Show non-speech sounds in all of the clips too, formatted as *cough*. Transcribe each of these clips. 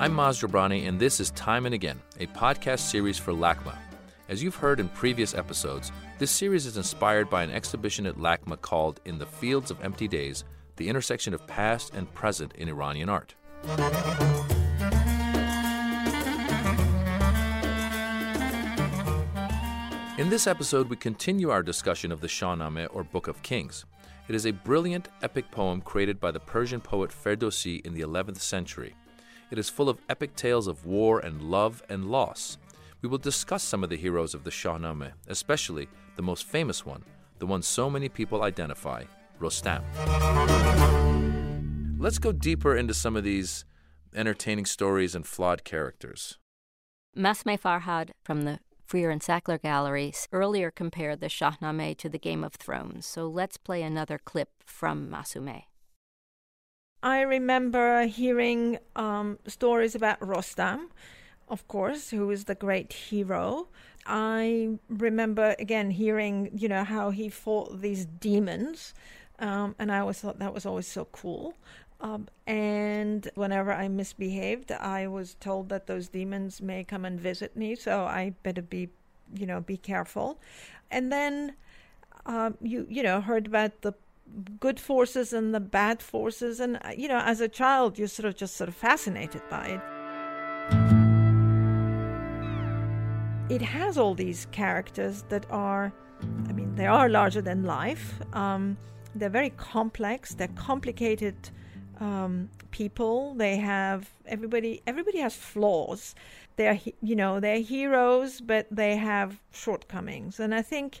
I'm Maz Jobrani, and this is Time and Again, a podcast series for LACMA. As you've heard in previous episodes, this series is inspired by an exhibition at LACMA called In the Fields of Empty Days The Intersection of Past and Present in Iranian Art. In this episode, we continue our discussion of the Shahnameh or Book of Kings. It is a brilliant epic poem created by the Persian poet Ferdowsi in the 11th century. It is full of epic tales of war and love and loss. We will discuss some of the heroes of the Shahnameh, especially the most famous one, the one so many people identify, Rostam. Let's go deeper into some of these entertaining stories and flawed characters. Massumeh Farhad from the Freer and Sackler Galleries earlier compared the Shahnameh to the Game of Thrones, so let's play another clip from Massumeh. I remember hearing um, stories about Rostam, of course, who is the great hero. I remember again hearing, you know, how he fought these demons, um, and I always thought that was always so cool. Um, and whenever I misbehaved, I was told that those demons may come and visit me, so I better be, you know, be careful. And then, um, you you know, heard about the good forces and the bad forces. And, uh, you know, as a child, you're sort of just sort of fascinated by it. It has all these characters that are, I mean, they are larger than life. Um, they're very complex. They're complicated um, people. They have everybody. Everybody has flaws. They're you know they're heroes, but they have shortcomings. And I think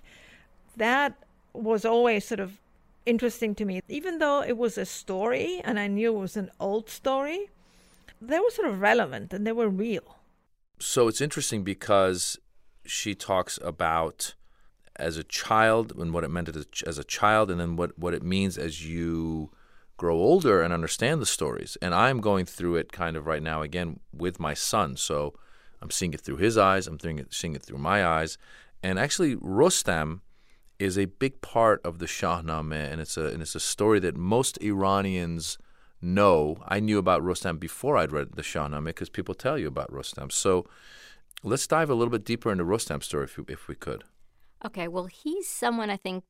that was always sort of interesting to me. Even though it was a story and I knew it was an old story, they were sort of relevant and they were real. So it's interesting because she talks about as a child and what it meant as a child, and then what, what it means as you grow older and understand the stories. And I'm going through it kind of right now again with my son. So I'm seeing it through his eyes, I'm seeing it, seeing it through my eyes. And actually, Rostam is a big part of the Shahnameh, and it's a and it's a story that most Iranians know. I knew about Rostam before I'd read the Shahnameh because people tell you about Rostam. So let's dive a little bit deeper into Rostam's story, if, if we could. Okay, well, he's someone I think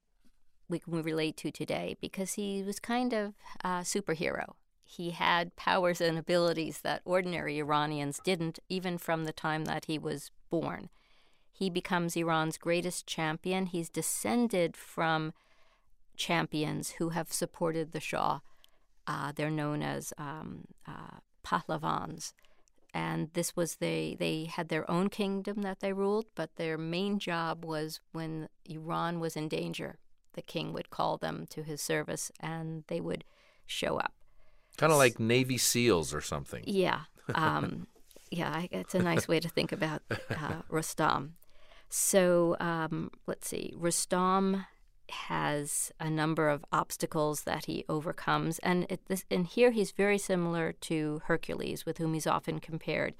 we can relate to today because he was kind of a superhero. He had powers and abilities that ordinary Iranians didn't, even from the time that he was born. He becomes Iran's greatest champion. He's descended from champions who have supported the Shah. Uh, they're known as um, uh, Pahlavans. And this was they they had their own kingdom that they ruled, but their main job was when Iran was in danger, the king would call them to his service and they would show up. Kind of like Navy SEALs or something. Yeah. Um, *laughs* yeah, it's a nice way to think about uh, Rostam. So um, let's see, Rustam has a number of obstacles that he overcomes, and this, and here he's very similar to Hercules, with whom he's often compared.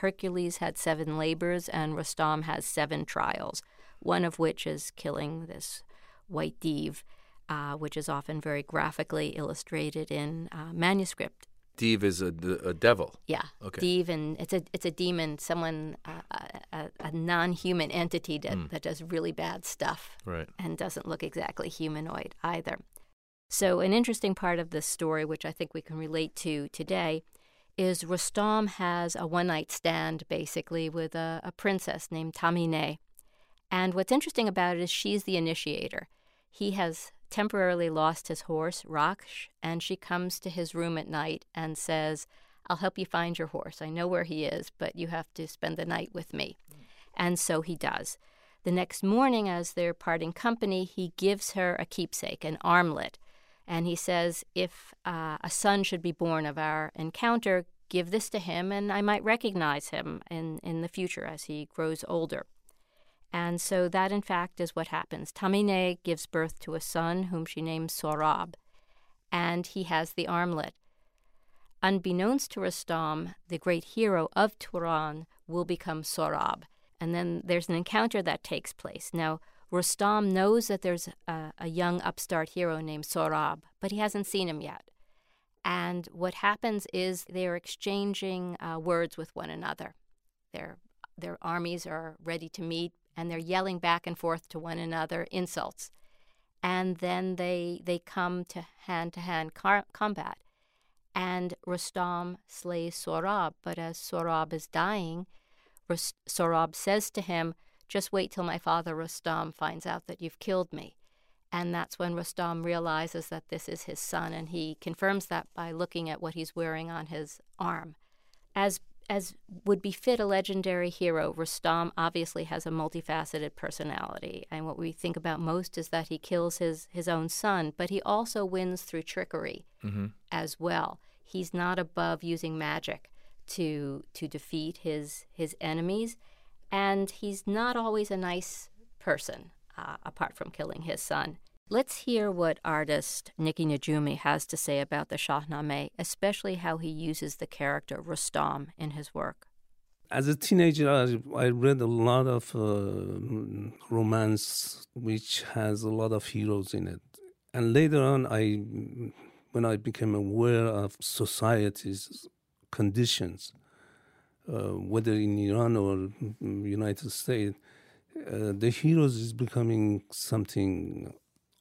Hercules had seven labors, and Rustam has seven trials, one of which is killing this white Div, uh, which is often very graphically illustrated in uh, manuscript Div is a, a devil. Yeah. Okay. Div and it's a it's a demon, someone uh, a, a non-human entity that, mm. that does really bad stuff. Right. And doesn't look exactly humanoid either. So an interesting part of this story, which I think we can relate to today, is Rustam has a one-night stand basically with a, a princess named Tamine. And what's interesting about it is she's the initiator. He has temporarily lost his horse, Rakhsh, and she comes to his room at night and says, I'll help you find your horse. I know where he is, but you have to spend the night with me. And so he does. The next morning, as they're parting company, he gives her a keepsake, an armlet. And he says, If uh, a son should be born of our encounter, give this to him, and I might recognize him in, in the future as he grows older. And so that, in fact, is what happens. Tamine gives birth to a son whom she names Sohrab, and he has the armlet. Unbeknownst to Rustam, the great hero of Turan will become Sohrab. And then there's an encounter that takes place. Now, Rustam knows that there's a, a young upstart hero named Sohrab, but he hasn't seen him yet. And what happens is they're exchanging uh, words with one another. Their, their armies are ready to meet, and they're yelling back and forth to one another insults. And then they, they come to hand to hand combat. And Rustam slays Sohrab, but as Sohrab is dying, Sohrab says to him, Just wait till my father Rustam finds out that you've killed me. And that's when Rustam realizes that this is his son, and he confirms that by looking at what he's wearing on his arm. As as would befit a legendary hero, Rustam obviously has a multifaceted personality. And what we think about most is that he kills his, his own son, but he also wins through trickery mm-hmm. as well. He's not above using magic to to defeat his his enemies, and he's not always a nice person uh, apart from killing his son. Let's hear what artist Nicky Nodjoumi has to say about the Shahnameh, especially how he uses the character Rustam in his work. As a teenager, I, I read a lot of uh, romance which has a lot of heroes in it. And later on, I, when I became aware of society's conditions, uh, whether in Iran or United States, uh, the heroes is becoming something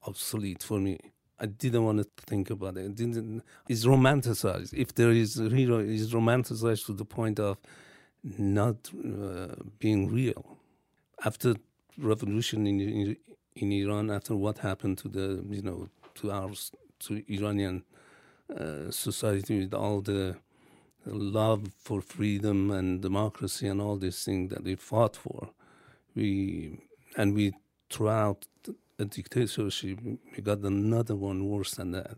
obsolete for me. I didn't want to think about it. didn't, it's romanticized. If there is a hero, it's romanticized to the point of not uh, being real. After revolution in, in, in Iran, after what happened to the you know to our to Iranian uh, society with all the love for freedom and democracy and all these things that we fought for, we and we throughout a dictatorship we got another one worse than that.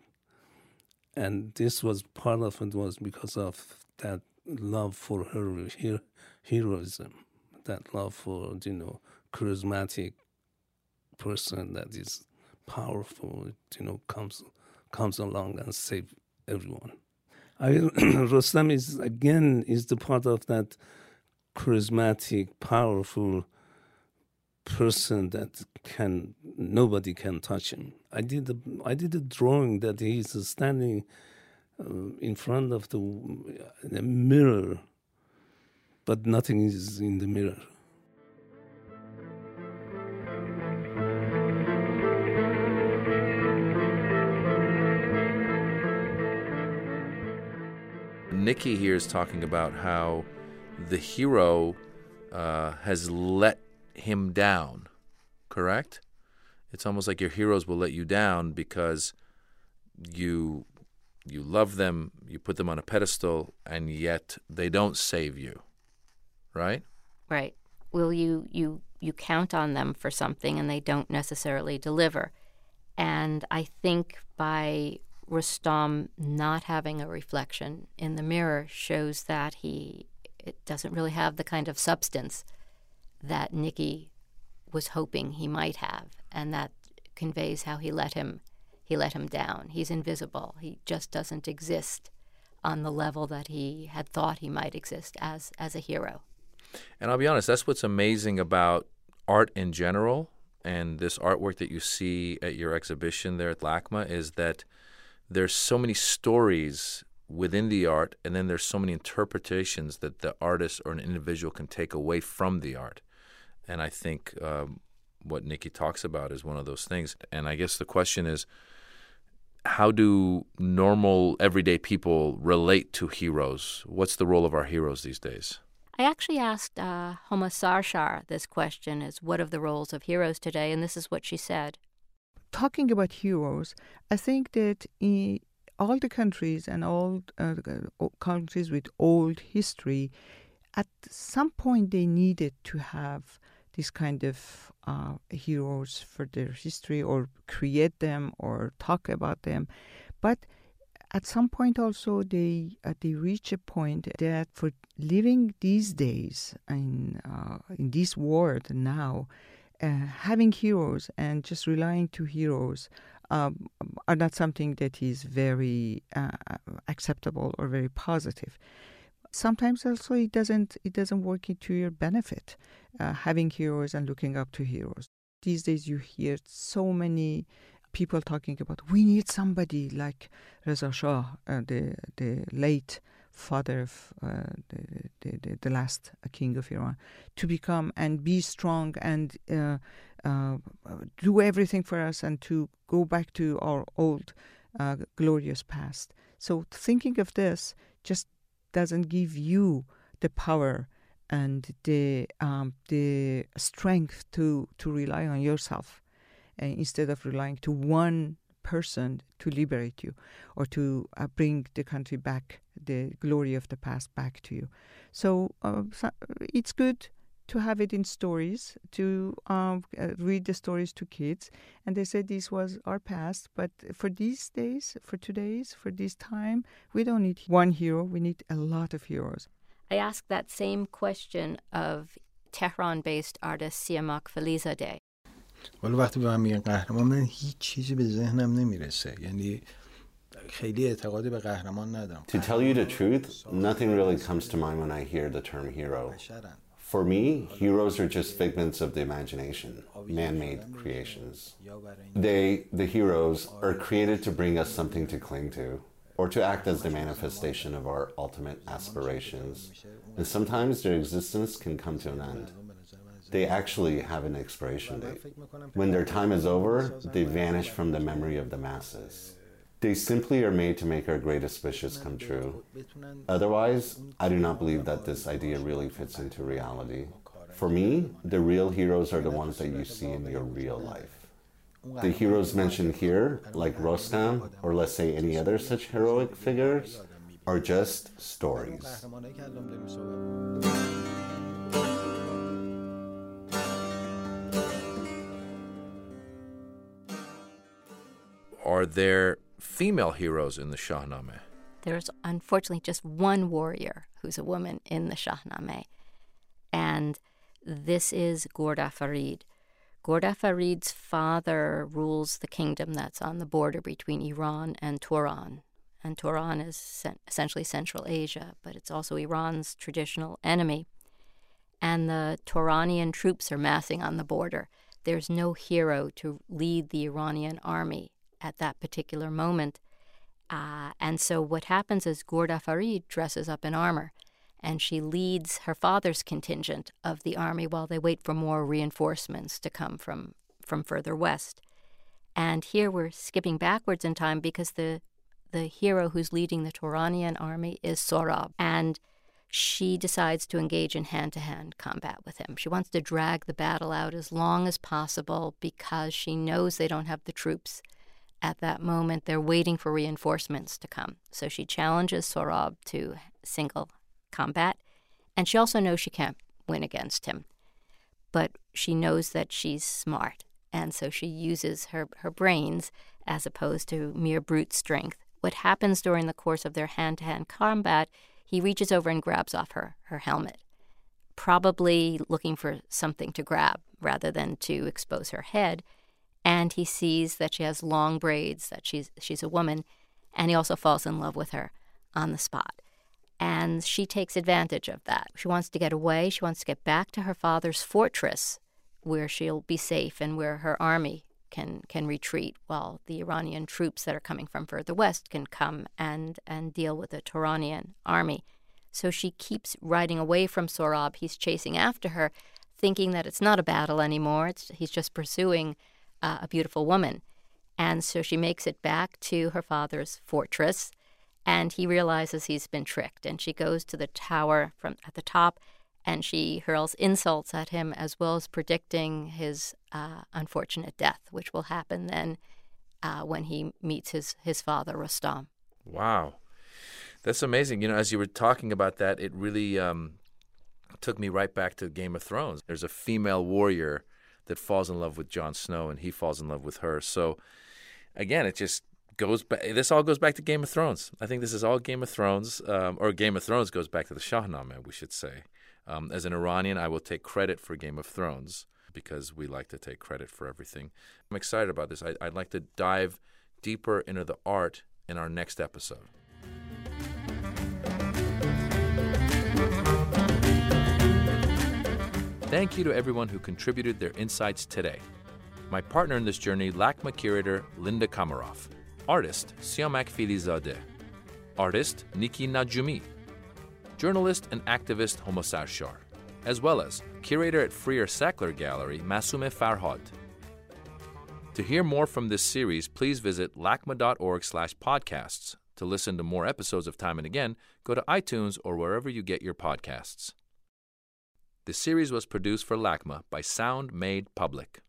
And this was part of it was because of that love for her her heroism that love for you know charismatic person that is powerful you know comes comes along and save everyone. I, *clears throat* Rostam is again is the part of that charismatic powerful person that can nobody can touch him. I did a, I did a drawing that he's standing uh, in front of the, the mirror, but nothing is in the mirror. Nicky here is talking about how the hero uh, has let him down, correct? It's almost like your heroes will let you down because you you love them, you put them on a pedestal, and yet they don't save you, right? Right. Will you you you count on them for something and they don't necessarily deliver? And I think by Rustam not having a reflection in the mirror shows that he it doesn't really have the kind of substance that Nicky was hoping he might have, and that conveys how he let him he let him down. He's invisible. He just doesn't exist on the level that he had thought he might exist as as a hero. And I'll be honest, that's what's amazing about art in general and this artwork that you see at your exhibition there at LACMA is that there's so many stories within the art and then there's so many interpretations that the artist or an individual can take away from the art and I think um, what Nicky talks about is one of those things. And I guess the question is, how do normal, everyday people relate to heroes? What's the role of our heroes these days? I actually asked uh, Homa Sarshar this question: "Is what of the roles of heroes today?" And this is what she said. Talking about heroes, I think that in all the countries and all uh, countries with old history, at some point they needed to have these kind of uh, heroes for their history or create them or talk about them. But at some point also they uh, they reach a point that for living these days in uh, in this world now, uh, having heroes and just relying to heroes um, are not something that is very uh, acceptable or very positive sometimes also it doesn't it doesn't work into your benefit uh, having heroes and looking up to heroes these days you hear so many people talking about we need somebody like Reza Shah, uh, the the late father of uh, the, the, the, the last king of Iran, to become and be strong and uh, uh, do everything for us and to go back to our old uh, glorious past. So thinking of this just doesn't give you the power and the um, the strength to to rely on yourself uh, instead of relying to one person to liberate you or to uh, bring the country back, the glory of the past back to you. So, uh, so it's good to have it in stories, to um, uh, read the stories to kids. And they said this was our past, but for these days, for today's, for this time, we don't need one hero, we need a lot of heroes. I asked that same question of Tehran based artist Siamak Filizadeh. حالا وقتی به من میگن قهرمان من هیچ چیزی به ذهنم نمیرسه یعنی خیلی اعتقادی به قهرمان ندارم To tell you the truth, nothing really comes to mind when I hear the term hero. For me, heroes are just figments of the imagination, man-made creations. They, the heroes, are created to bring us something to cling to, or to act as the manifestation of our ultimate aspirations. And sometimes their existence can come to an end. They actually have an expiration date. When their time is over, they vanish from the memory of the masses. They simply are made to make our greatest wishes come true. Otherwise, I do not believe that this idea really fits into reality. For me, the real heroes are the ones that you see in your real life. The heroes mentioned here, like Rostam, or let's say any other such heroic figures, are just stories. Are there female heroes in the Shahnameh? There's unfortunately just one warrior who's a woman in the Shahnameh, and this is Gordafarid. Ghorda Farid's father rules the kingdom that's on the border between Iran and Turan. And Turan is essentially Central Asia, but it's also Iran's traditional enemy. And the Turanian troops are massing on the border. There's no hero to lead the Iranian army at that particular moment. Uh, and so what happens is Gordafarid dresses up in armor and she leads her father's contingent of the army while they wait for more reinforcements to come from, from further west. And here we're skipping backwards in time because the the hero who's leading the Turanian army is Sohrab. And she decides to engage in hand to hand combat with him. She wants to drag the battle out as long as possible because she knows they don't have the troops at that moment. They're waiting for reinforcements to come. So she challenges Sohrab to single combat. And she also knows she can't win against him. But she knows that she's smart. And so she uses her, her brains as opposed to mere brute strength. What happens during the course of their hand to hand combat, he reaches over and grabs off her, her helmet, probably looking for something to grab rather than to expose her head. And he sees that she has long braids, that she's, she's a woman, and he also falls in love with her on the spot. And she takes advantage of that. She wants to get away. She wants to get back to her father's fortress where she'll be safe and where her army can can retreat while the Iranian troops that are coming from further west can come and and deal with the Turanian army. So she keeps riding away from Sohrab. He's chasing after her, thinking that it's not a battle anymore. It's, he's just pursuing uh, a beautiful woman. And so she makes it back to her father's fortress, and he realizes he's been tricked. And she goes to the tower from at the top, and she hurls insults at him as well as predicting his uh, unfortunate death, which will happen then uh, when he meets his his father Rostam. Wow, that's amazing. You know, as you were talking about that, it really um, took me right back to Game of Thrones. There's a female warrior that falls in love with Jon Snow, and he falls in love with her. So, again, it just goes back. This all goes back to Game of Thrones. I think this is all Game of Thrones, um, or Game of Thrones goes back to the Shahnameh, we should say. Um, as an Iranian, I will take credit for Game of Thrones because we like to take credit for everything. I'm excited about this. I, I'd like to dive deeper into the art in our next episode. Thank you to everyone who contributed their insights today. My partner in this journey, LACMA curator Linda Komaroff. Artist Siamak Filizadeh. Artist Nicky Nodjoumi. Journalist and activist Homa Sarshar. As well as curator at Freer Sackler Gallery, Massumeh Farhad. To hear more from this series, please visit lacma.org slash podcasts. To listen to more episodes of Time and Again, go to iTunes or wherever you get your podcasts. This series was produced for LACMA by Sound Made Public.